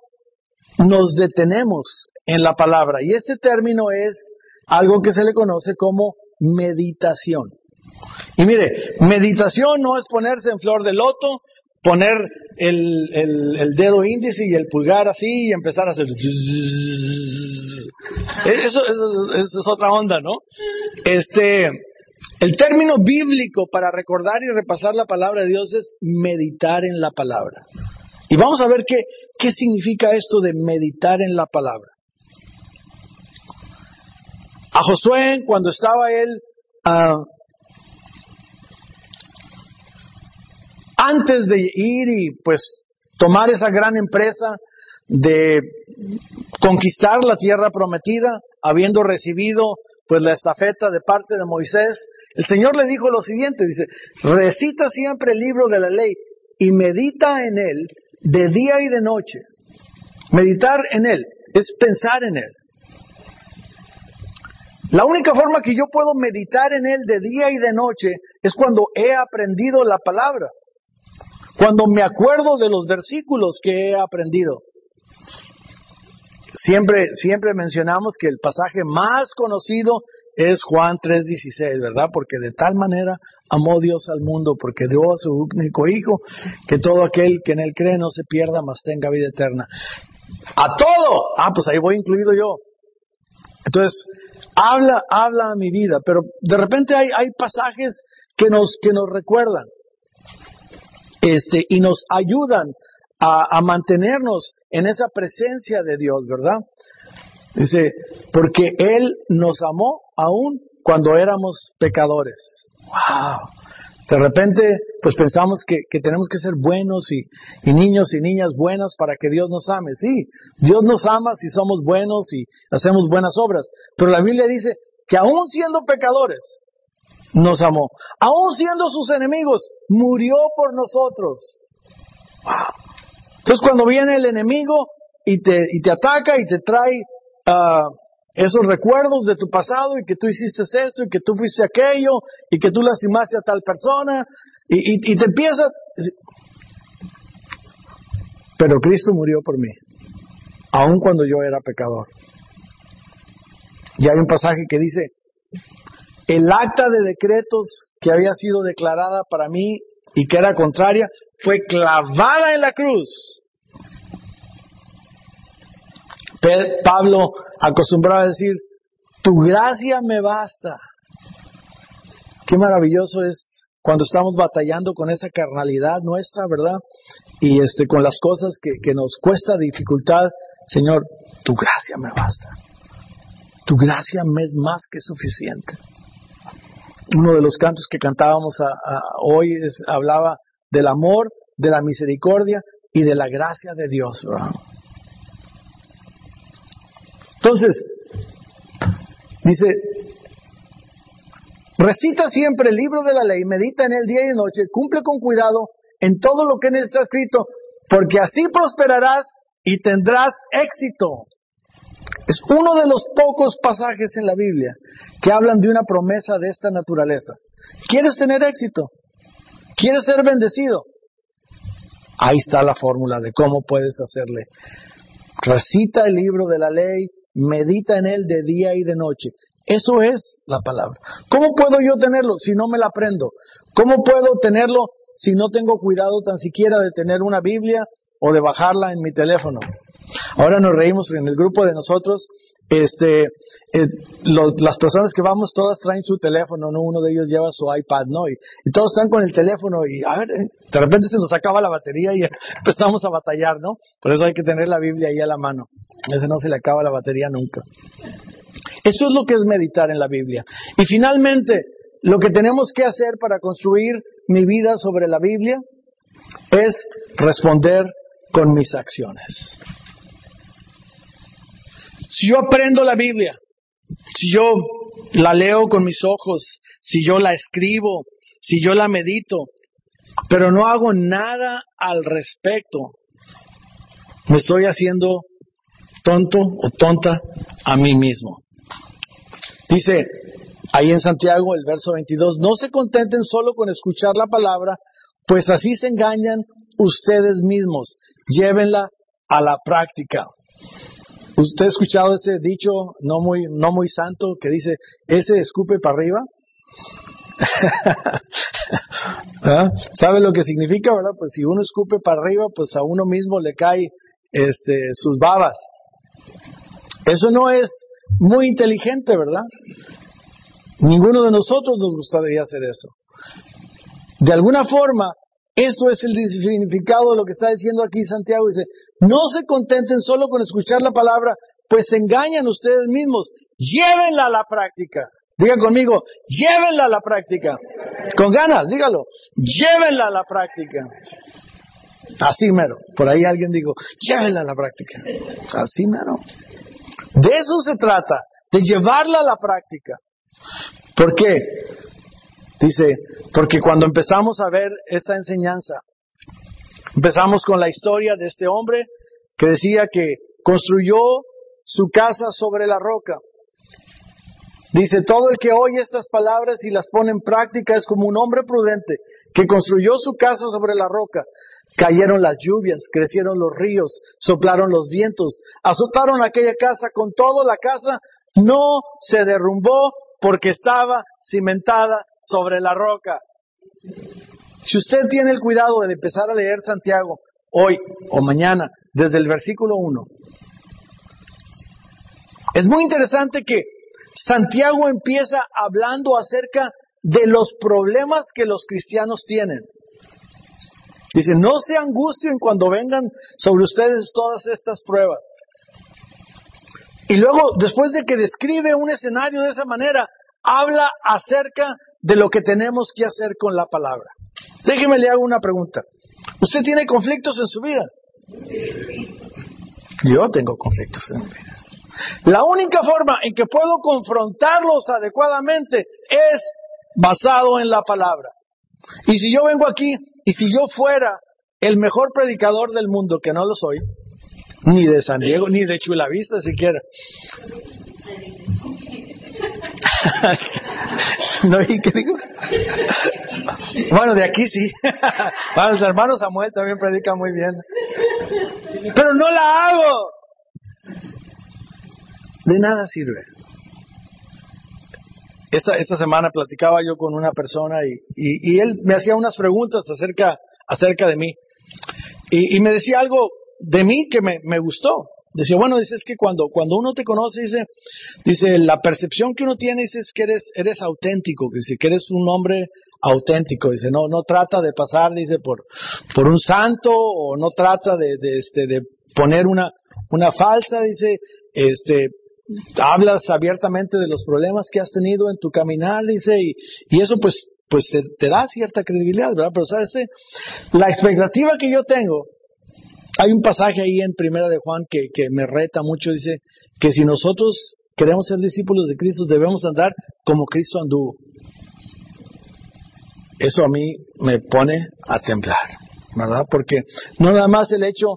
nos detenemos en la palabra. Y este término es algo que se le conoce como meditación. Y mire, meditación no es ponerse en flor de loto, poner el, el, dedo índice y el pulgar así y empezar a hacer... Eso, eso, es otra onda, ¿no? Este, El término bíblico para recordar y repasar la palabra de Dios es meditar en la palabra. Y vamos a ver qué, qué significa esto de meditar en la palabra. A Josué, cuando estaba él uh, antes de ir y pues tomar esa gran empresa de conquistar la tierra prometida, habiendo recibido pues la estafeta de parte de Moisés, el Señor le dijo lo siguiente, dice, recita siempre el libro de la ley y medita en él de día y de noche. Meditar en él es pensar en él. La única forma que yo puedo meditar en él de día y de noche es cuando he aprendido la palabra, cuando me acuerdo de los versículos que he aprendido. Siempre, siempre mencionamos que el pasaje más conocido es Juan 3:16, ¿verdad? Porque de tal manera amó Dios al mundo, porque dio a su único Hijo, que todo aquel que en él cree no se pierda, mas tenga vida eterna. A todo. Ah, pues ahí voy incluido yo. Entonces, habla, habla a mi vida, pero de repente hay, hay pasajes que nos, que nos recuerdan este, y nos ayudan a, a mantenernos en esa presencia de Dios, ¿verdad? Dice, porque Él nos amó aún cuando éramos pecadores. ¡Wow! De repente, pues pensamos que, que tenemos que ser buenos y, y, niños y niñas buenas para que Dios nos ame. Sí, Dios nos ama si somos buenos y hacemos buenas obras. Pero la Biblia dice que aún siendo pecadores, nos amó. Aún siendo sus enemigos, murió por nosotros. Entonces cuando viene el enemigo y te, y te ataca y te trae uh, esos recuerdos de tu pasado y que tú hiciste esto y que tú fuiste aquello y que tú lastimaste a tal persona y, te empieza... Pero Cristo murió por mí, aun cuando yo era pecador. Y hay un pasaje que dice, el acta de decretos que había sido declarada para mí y que era contraria, fue clavada en la cruz. Pablo acostumbraba a decir, tu gracia me basta. Qué maravilloso es cuando estamos batallando con esa carnalidad nuestra, ¿verdad? Y este, con las cosas que, nos cuesta dificultad, Señor, tu gracia me basta. Tu gracia me es más que suficiente. Uno de los cantos que cantábamos hoy es, hablaba del amor, de la misericordia y de la gracia de Dios. ¿verdad? Entonces, dice, recita siempre el libro de la ley, medita en él día y noche, cumple con cuidado en todo lo que en él está escrito, porque así prosperarás y tendrás éxito. Es uno de los pocos pasajes en la Biblia que hablan de una promesa de esta naturaleza. ¿Quieres tener éxito? ¿Quieres ser bendecido? Ahí está la fórmula de cómo puedes hacerle. Recita el libro de la ley, medita en él de día y de noche. Eso es la palabra. ¿Cómo puedo yo tenerlo si no me la aprendo? ¿Cómo puedo tenerlo si no tengo cuidado tan siquiera de tener una Biblia o de bajarla en mi teléfono? Ahora nos reímos en el grupo de nosotros, este, eh, las personas que vamos todas traen su teléfono, ¿no? Uno de ellos lleva su iPad, ¿no? Y, todos están con el teléfono y a ver, eh, de repente se nos acaba la batería y empezamos a batallar, ¿no? Por eso hay que tener la Biblia ahí a la mano. Ese no se le acaba la batería nunca. Eso es lo que es meditar en la Biblia. Y finalmente, lo que tenemos que hacer para construir mi vida sobre la Biblia es responder con mis acciones. Si yo aprendo la Biblia, si yo la leo con mis ojos, si yo la escribo, si yo la medito, pero no hago nada al respecto, me estoy haciendo tonto o tonta a mí mismo. Dice ahí en Santiago el verso 22, no se contenten solo con escuchar la palabra, pues así se engañan ustedes mismos, llévenla a la práctica. ¿Usted ha escuchado ese dicho no muy, no muy santo que dice, ese escupe para arriba? ¿Ah? ¿Sabe lo que significa, verdad? Pues si uno escupe para arriba, pues a uno mismo le cae este, sus babas. Eso no es muy inteligente, ¿verdad? Ninguno de nosotros nos gustaría hacer eso. De alguna forma, esto es el significado de lo que está diciendo aquí Santiago. Dice, no se contenten solo con escuchar la palabra, pues engañan ustedes mismos. Llévenla a la práctica. Diga conmigo, llévenla a la práctica. Con ganas, dígalo. Llévenla a la práctica. Así mero. Por ahí alguien dijo, llévenla a la práctica. Así mero. De eso se trata, de llevarla a la práctica. ¿Por qué? Dice, porque cuando empezamos a ver esta enseñanza, empezamos con la historia de este hombre que decía que construyó su casa sobre la roca. Dice, todo el que oye estas palabras y las pone en práctica es como un hombre prudente que construyó su casa sobre la roca. Cayeron las lluvias, crecieron los ríos, soplaron los vientos, azotaron aquella casa, con todo la casa no se derrumbó porque estaba cimentada sobre la roca. Si usted tiene el cuidado de empezar a leer Santiago hoy o mañana, desde el versículo 1, es muy interesante que Santiago empieza hablando acerca de los problemas que los cristianos tienen. Dice, no se angustien cuando vengan sobre ustedes todas estas pruebas. Y luego, después de que describe un escenario de esa manera, habla acerca de lo que tenemos que hacer con la palabra. Déjeme le hago una pregunta. ¿Usted tiene conflictos en su vida? Yo tengo conflictos en mi vida. La única forma en que puedo confrontarlos adecuadamente es basado en la palabra. Y si yo vengo aquí y si yo fuera el mejor predicador del mundo, que no lo soy, ni de San Diego, ni de Chulavista siquiera. ¿No qué digo? Bueno, de aquí sí. Bueno, los hermanos Samuel también predica muy bien. Pero no la hago. De nada sirve. Esta, semana platicaba yo con una persona y, él me hacía unas preguntas acerca, acerca de mí. Y, me decía algo de mí que me gustó. Decía, bueno, dice, es que cuando, cuando uno te conoce, dice, dice, la percepción que uno tiene dice, es que eres, eres auténtico, dice, que eres un hombre auténtico, dice, no, no trata de pasar, dice, por, por un santo, o no trata de, de, este, de poner una, una falsa, dice, este, hablas abiertamente de los problemas que has tenido en tu caminar, dice, y, y eso pues, pues te, da cierta credibilidad, ¿verdad? Pero sabes, la expectativa que yo tengo, hay un pasaje ahí en Primera de Juan que, me reta mucho, dice, que si nosotros queremos ser discípulos de Cristo, debemos andar como Cristo anduvo. Eso a mí me pone a temblar, ¿verdad? Porque no nada más el hecho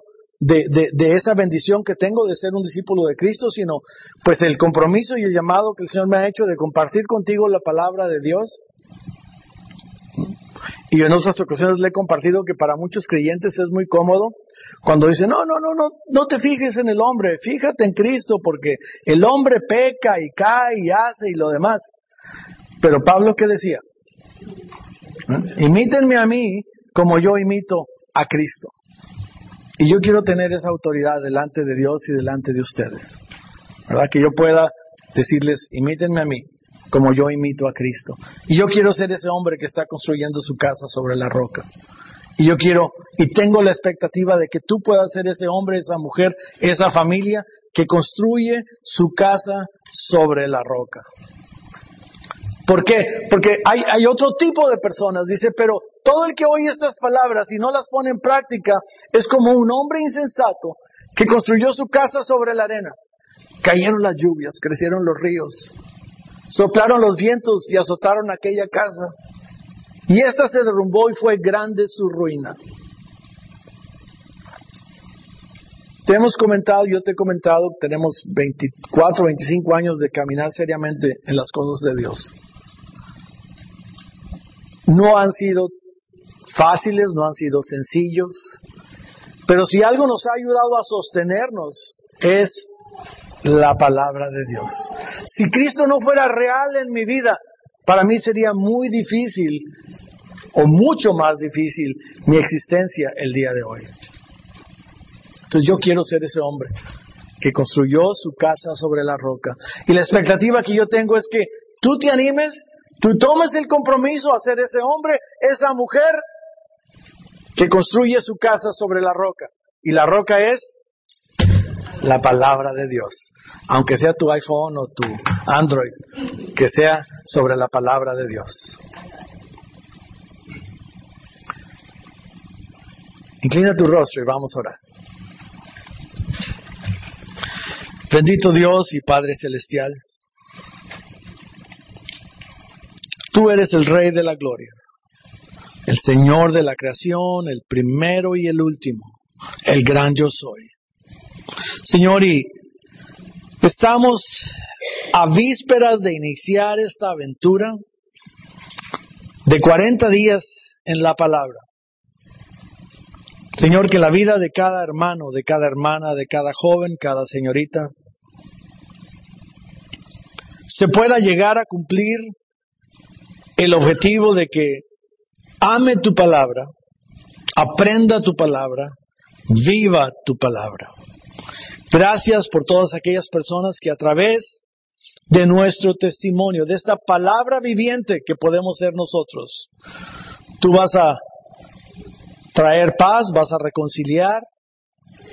de, de, esa bendición que tengo de ser un discípulo de Cristo, sino pues el compromiso y el llamado que el Señor me ha hecho de compartir contigo la palabra de Dios. Y en otras ocasiones le he compartido que para muchos creyentes es muy cómodo cuando dicen, no, no, no, no, no te fijes en el hombre, fíjate en Cristo, porque el hombre peca y cae y hace y lo demás. Pero Pablo, ¿qué decía? ¿Eh? Imítenme a mí como yo imito a Cristo. Y yo quiero tener esa autoridad delante de Dios y delante de ustedes. ¿Verdad? Que yo pueda decirles, imítenme a mí, como yo imito a Cristo. Y yo quiero ser ese hombre que está construyendo su casa sobre la roca. Y yo quiero, y tengo la expectativa de que tú puedas ser ese hombre, esa mujer, esa familia que construye su casa sobre la roca. ¿Por qué? Porque hay, hay otro tipo de personas, dice, pero todo el que oye estas palabras y no las pone en práctica es como un hombre insensato que construyó su casa sobre la arena. Cayeron las lluvias, crecieron los ríos, soplaron los vientos y azotaron aquella casa. Y ésta se derrumbó y fue grande su ruina. Te hemos comentado, yo te he comentado, tenemos 24, 25 años de caminar seriamente en las cosas de Dios. No han sido fáciles, no han sido sencillos, pero si algo nos ha ayudado a sostenernos es la palabra de Dios. Si Cristo no fuera real en mi vida, para mí sería muy difícil o mucho más difícil mi existencia el día de hoy. Entonces yo quiero ser ese hombre que construyó su casa sobre la roca. Y la expectativa que yo tengo es que tú te animes, tú tomes el compromiso a ser ese hombre, esa mujer que construye su casa sobre la roca. Y la roca es la palabra de Dios. Aunque sea tu iPhone o tu Android, que sea sobre la palabra de Dios. Inclina tu rostro y vamos a orar. Bendito Dios y Padre Celestial, tú eres el Rey de la Gloria, el Señor de la creación, el primero y el último, el gran yo soy. Señor, y estamos a vísperas de iniciar esta aventura de 40 días en la palabra. Señor, que la vida de cada hermano, de cada hermana, de cada joven, cada señorita, se pueda llegar a cumplir el objetivo de que ame tu palabra, aprenda tu palabra, viva tu palabra. Gracias por todas aquellas personas que a través de nuestro testimonio, de esta palabra viviente que podemos ser nosotros, tú vas a traer paz, vas a reconciliar,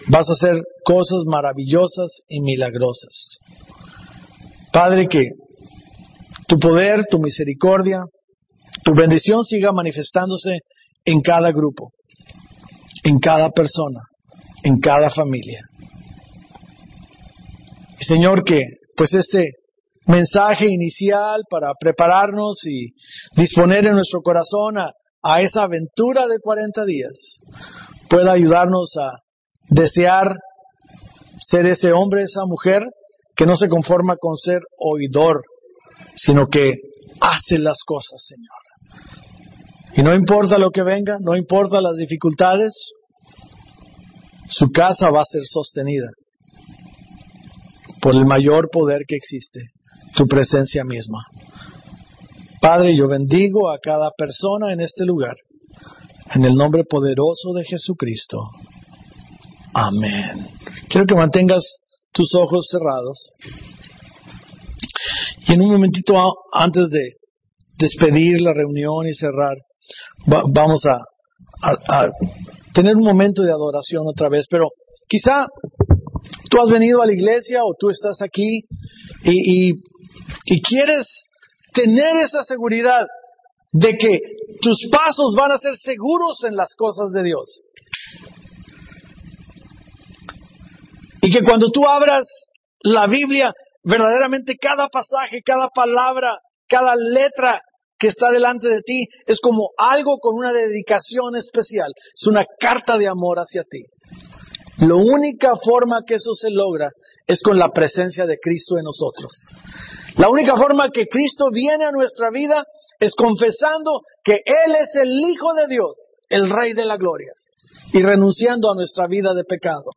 vas a hacer cosas maravillosas y milagrosas. Padre, que tu poder, tu misericordia, tu bendición siga manifestándose en cada grupo, en cada persona, en cada familia. Señor, que pues este mensaje inicial para prepararnos y disponer en nuestro corazón a, a esa aventura de 40 días pueda ayudarnos a desear ser ese hombre, esa mujer que no se conforma con ser oidor, sino que hace las cosas, Señor. Y no importa lo que venga, no importa las dificultades, su casa va a ser sostenida por el mayor poder que existe, tu presencia misma. Padre, yo bendigo a cada persona en este lugar, en el nombre poderoso de Jesucristo. Amén. Quiero que mantengas tus ojos cerrados. Y en un momentito antes de despedir la reunión y cerrar, vamos a, tener un momento de adoración otra vez, pero quizá tú has venido a la iglesia o tú estás aquí y, y quieres tener esa seguridad de que tus pasos van a ser seguros en las cosas de Dios. Y que cuando tú abras la Biblia, verdaderamente cada pasaje, cada palabra, cada letra que está delante de ti es como algo con una dedicación especial. Es una carta de amor hacia ti. La única forma que eso se logra es con la presencia de Cristo en nosotros. La única forma que Cristo viene a nuestra vida es confesando que Él es el Hijo de Dios, el Rey de la Gloria, y renunciando a nuestra vida de pecado.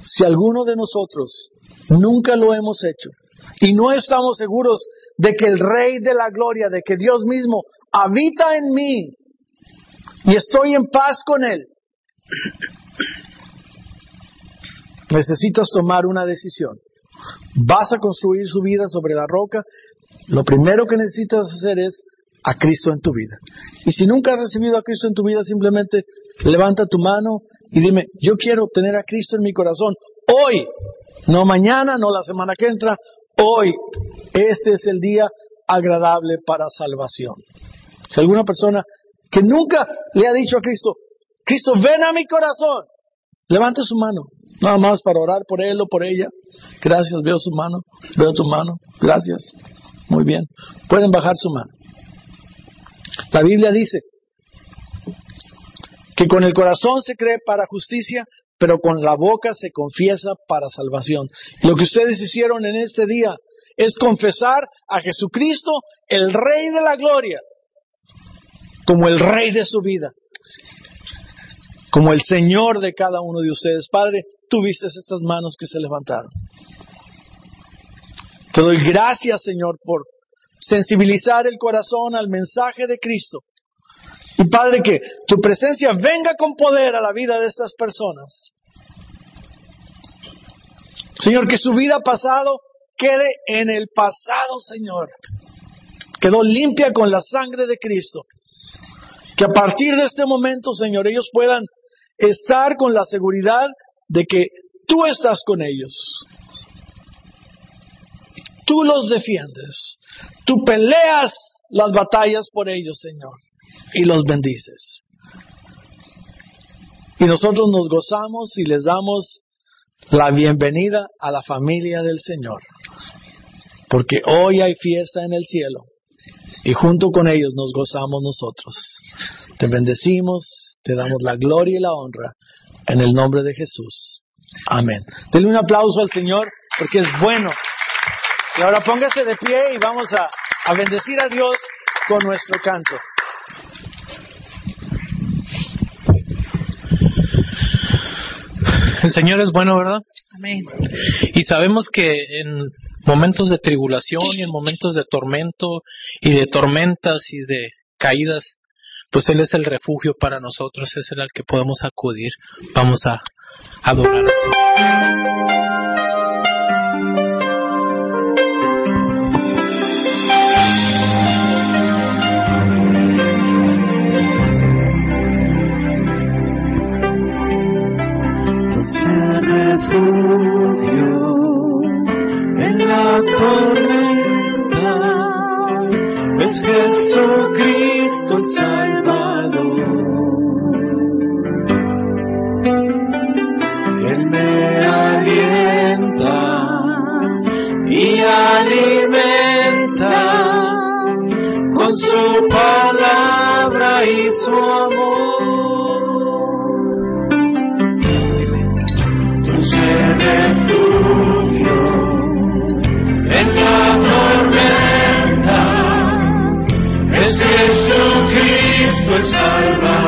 Si alguno de nosotros nunca lo hemos hecho y no estamos seguros de que el Rey de la Gloria, de que Dios mismo habita en mí y estoy en paz con Él, necesitas tomar una decisión. Vas a construir su vida sobre la roca. Lo primero que necesitas hacer es a Cristo en tu vida. Y si nunca has recibido a Cristo en tu vida, simplemente levanta tu mano y dime, yo quiero tener a Cristo en mi corazón hoy, no mañana, no la semana que entra, hoy. Este es el día agradable para salvación. Si alguna persona que nunca le ha dicho a Cristo, Cristo, ven a mi corazón, levante su mano, nada más para orar por él o por ella. Gracias, veo su mano, veo tu mano, gracias. Muy bien, pueden bajar su mano. La Biblia dice que con el corazón se cree para justicia, pero con la boca se confiesa para salvación. Lo que ustedes hicieron en este día es confesar a Jesucristo, el Rey de la Gloria, como el Rey de su vida, como el Señor de cada uno de ustedes. Padre, tú viste estas manos que se levantaron. Te doy gracias, Señor, por sensibilizar el corazón al mensaje de Cristo. Y Padre, que tu presencia venga con poder a la vida de estas personas. Señor, que su vida pasado quede en el pasado, Señor. Quedó limpia con la sangre de Cristo. Que a partir de este momento, Señor, ellos puedan estar con la seguridad de que tú estás con ellos. Tú los defiendes. Tú peleas las batallas por ellos, Señor, y los bendices. Y nosotros nos gozamos y les damos la bienvenida a la familia del Señor. Porque hoy hay fiesta en el cielo y junto con ellos nos gozamos nosotros. Te bendecimos, te damos la gloria y la honra en el nombre de Jesús. Amén. Denle un aplauso al Señor porque es bueno. Y ahora póngase de pie y vamos a, a bendecir a Dios con nuestro canto.
El Señor es bueno, ¿verdad?
Amén.
Y sabemos que en momentos de tribulación y en momentos de tormento y de tormentas y de caídas, pues Él es el refugio para nosotros, es el al que podemos acudir. Vamos a adorar al Señor.
Refugio en la es Jesucristo el Salvador. Él me alienta y alimenta con su palabra y su amor. Dulce Jesucristo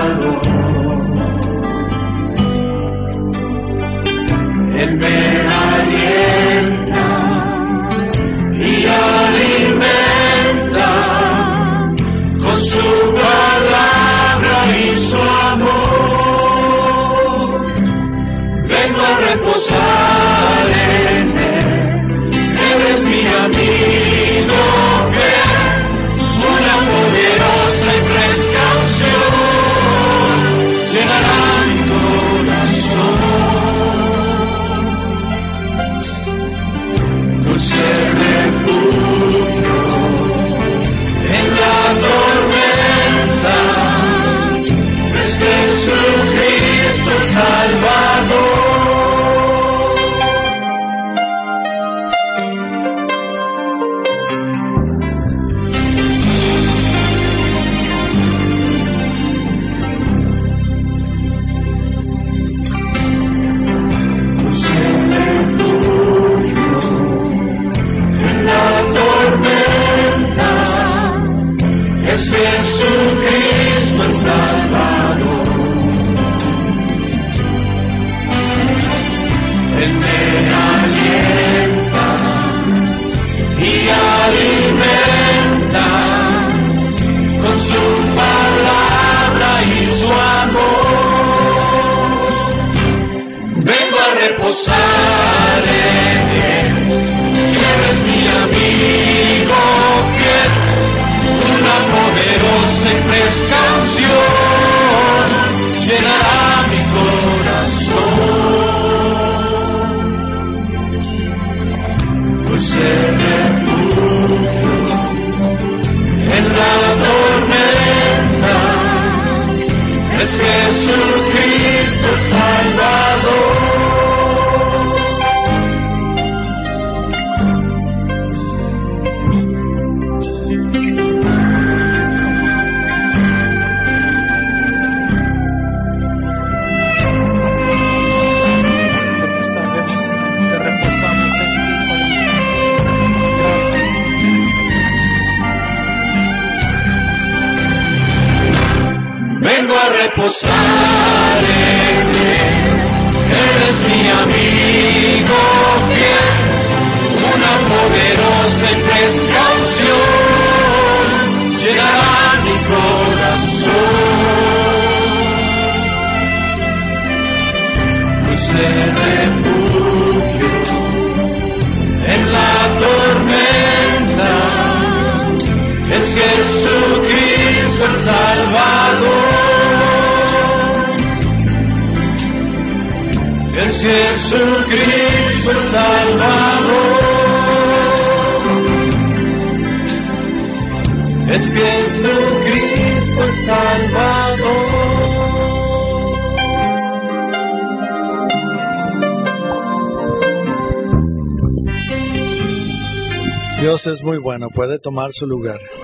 bueno, puede tomar su lugar.